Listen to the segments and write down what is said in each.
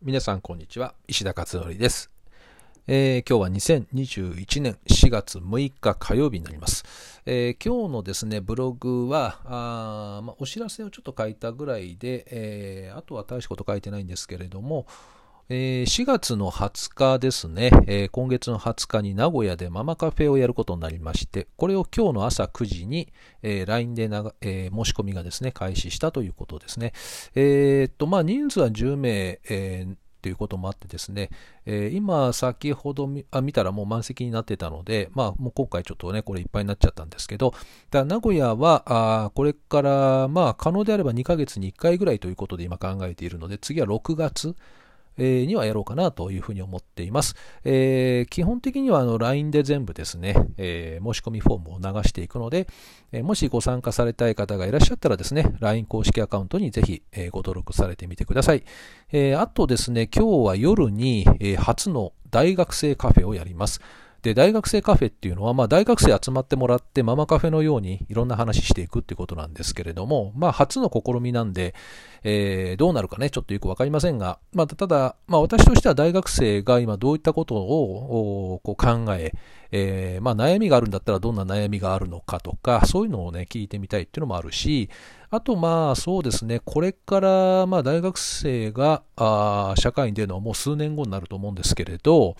皆さんこんにちは。石田勝則です、えー、今日は2021年4月6日火曜日になります、えー、今日のですねブログはあ、まあ、お知らせをちょっと書いたぐらいで、えー、あとは大したこと書いてないんですけれどもえー、4月の20日ですね、えー、今月の20日に名古屋でママカフェをやることになりまして、これを今日の朝9時に、えー、LINE でなえ申し込みがですね、開始したということですね。えっと、まあ、人数は10名、えーということもあってですね、えー、今先ほど見あ見たらもう満席になってたので、まあもう今回ちょっとね、これいっぱいになっちゃったんですけど、だ名古屋はあこれからまあ可能であれば2ヶ月に1回ぐらいということで今考えているので、次は6月、えにはやろうかなというふうに思っています。え、基本的にはあの LINE で全部ですね、え、申し込みフォームを流していくので、えもしご参加されたい方がいらっしゃったらですね、LINE 公式アカウントにぜひ、えご登録されてみてください。えあとですね、今日は夜に、え初の大学生カフェをやります。で、大学生カフェっていうのは、まあ、大学生集まってもらって、ママカフェのようにいろんな話していくっていうことなんですけれども、まあ、初の試みなんで、えー、どうなるかね、ちょっとよくわかりませんが、まあ、ただ、まあ、私としては大学生が今どういったことをこう考え、えー、まあ、悩みがあるんだったらどんな悩みがあるのかとか、そういうのをね、聞いてみたいっていうのもあるし、あと、まあ、そうですね、これから、まあ、大学生が、あ社会に出るのはもう数年後になると思うんですけれど、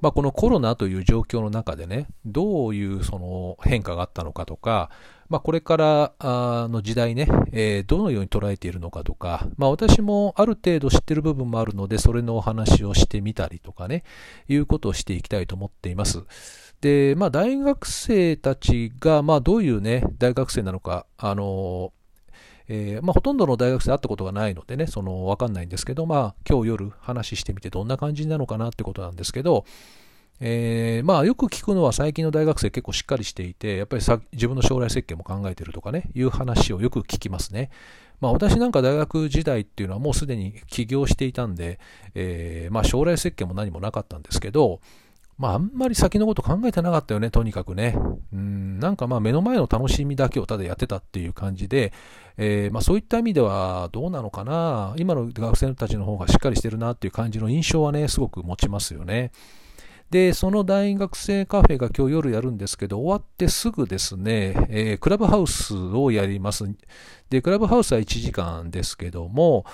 まあ、このコロナという状況の中でね、どういうその変化があったのかとか、まあ、これからの時代ね、えー、どのように捉えているのかとか、まあ、私もある程度知ってる部分もあるので、それのお話をしてみたりとかね、いうことをしていきたいと思っています。で、まあ、大学生たちが、まあ、どういうね、大学生なのか、あのえー、まあ、ほとんどの大学生会ったことがないのでね、その、わかんないんですけど、まあ、今日夜話してみてどんな感じなのかなってことなんですけど、えー、まあ、よく聞くのは最近の大学生結構しっかりしていて、やっぱりさ自分の将来設計も考えてるとかね、いう話をよく聞きますね。まあ、私なんか大学時代っていうのはもうすでに起業していたんで、えー、まあ、将来設計も何もなかったんですけど、まあ、あんまり先のこと考えてなかったよね、とにかくね。うん、なんかまあ、目の前の楽しみだけをただやってたっていう感じで、えー、まあ、そういった意味ではどうなのかな。今の学生たちの方がしっかりしてるなっていう感じの印象はね、すごく持ちますよね。で、その大学生カフェが今日夜やるんですけど、終わってすぐですね、えー、クラブハウスをやります。で、クラブハウスは1時間ですけども、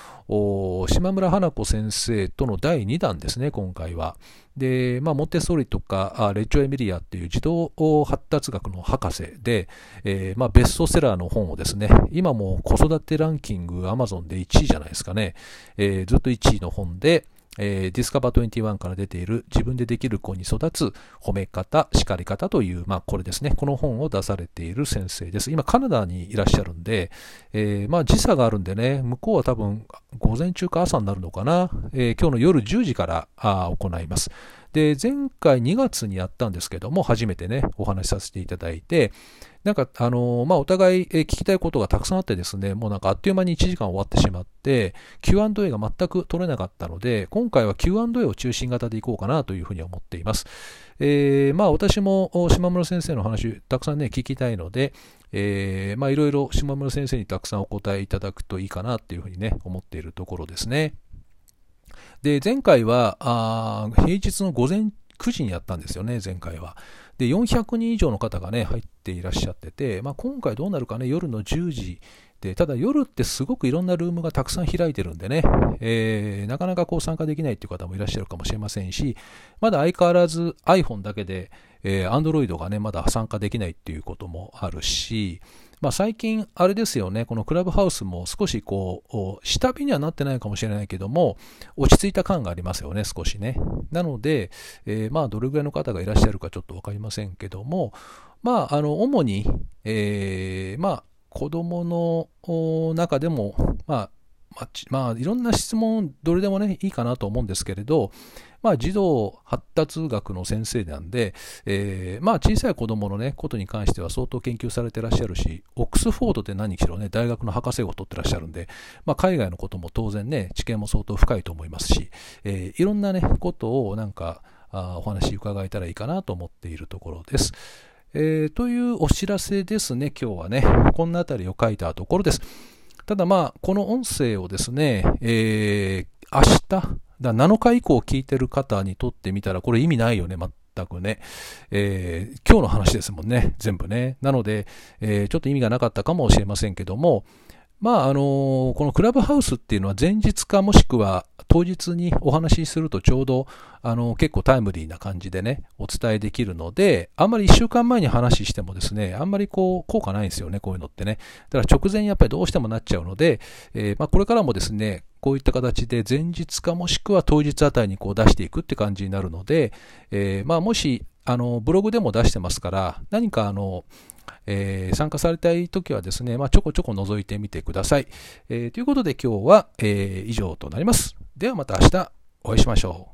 島村華子先生との第2弾ですね、今回は。で、まあ、モンテッソーリとか、レッジョ・エミリアっていう児童発達学の博士で、えー、まあ、ベストセラーの本をですね、今も子育てランキングアマゾンで1位じゃないですかね、えー、ずっと1位の本で、えー、ディスカバー21から出ている自分でできる子に育つ褒め方、叱り方という、まあこれですね、この本を出されている先生です。今カナダにいらっしゃるんで、えー、まあ時差があるんでね、向こうは多分午前中か朝になるのかな、えー、今日の夜10時からあ行います。で、前回2月にやったんですけども、初めてね、お話しさせていただいて、なんか、あの、まあ、お互い聞きたいことがたくさんあってですね、もうなんかあっという間に1時間終わってしまって、Q&A が全く取れなかったので、今回は Q&A を中心型でいこうかなというふうに思っています。えー、まあ、私も島村先生の話、たくさんね、聞きたいので、えー、まあ、いろいろ島村先生にたくさんお答えいただくといいかなっていうふうにね、思っているところですね。で、前回は、あ平日の午前9時にやったんですよね、前回は。で、400人以上の方がね、入っていらっしゃってて、まあ、今回どうなるかね、夜の10時で、ただ夜ってすごくいろんなルームがたくさん開いてるんでね、えー、なかなかこう参加できないっていう方もいらっしゃるかもしれませんし、まだ相変わらず iPhone だけで、えー、Android がね、まだ参加できないっていうこともあるし、まあ、最近、あれですよね、このクラブハウスも少しこう、下火にはなってないかもしれないけども、落ち着いた感がありますよね、少しね。なので、えー、まあ、どれぐらいの方がいらっしゃるかちょっとわかりませんけども、まあ、あの、主に、えー、まあ、子供の中でも、まあ、まあ、まあ、いろんな質問、どれでもね、いいかなと思うんですけれど、まあ、児童発達学の先生なんで、えー、まあ、小さい子供のね、ことに関しては相当研究されてらっしゃるし、オックスフォードって何しろね、大学の博士号を取ってらっしゃるんで、まあ、海外のことも当然ね、知見も相当深いと思いますし、えー、いろんなね、ことをなんか、あお話伺えたらいいかなと思っているところです。えー、というお知らせですね、今日はね。こんなあたりを書いたところです。ただまあ、この音声をですね、えー、明日、だ7日以降聞いてる方にとってみたら、これ意味ないよね、全くね。えー、今日の話ですもんね、全部ね。なので、えー、ちょっと意味がなかったかもしれませんけども、まあ、あの、このクラブハウスっていうのは前日かもしくは当日にお話しするとちょうど、あの、結構タイムリーな感じでね、お伝えできるので、あんまり1週間前に話してもですね、あんまりこう、効果ないんですよね、こういうのってね。だから直前やっぱりどうしてもなっちゃうので、えー、まあ、これからもですね、こういった形で前日かもしくは当日あたりにこう出していくって感じになるので、えー、まあ、もし、あの、ブログでも出してますから、何かあの、えー、参加されたいときはですね、まあ、ちょこちょこ覗いてみてください。えー、ということで今日は、えー、以上となります。ではまた明日お会いしましょう。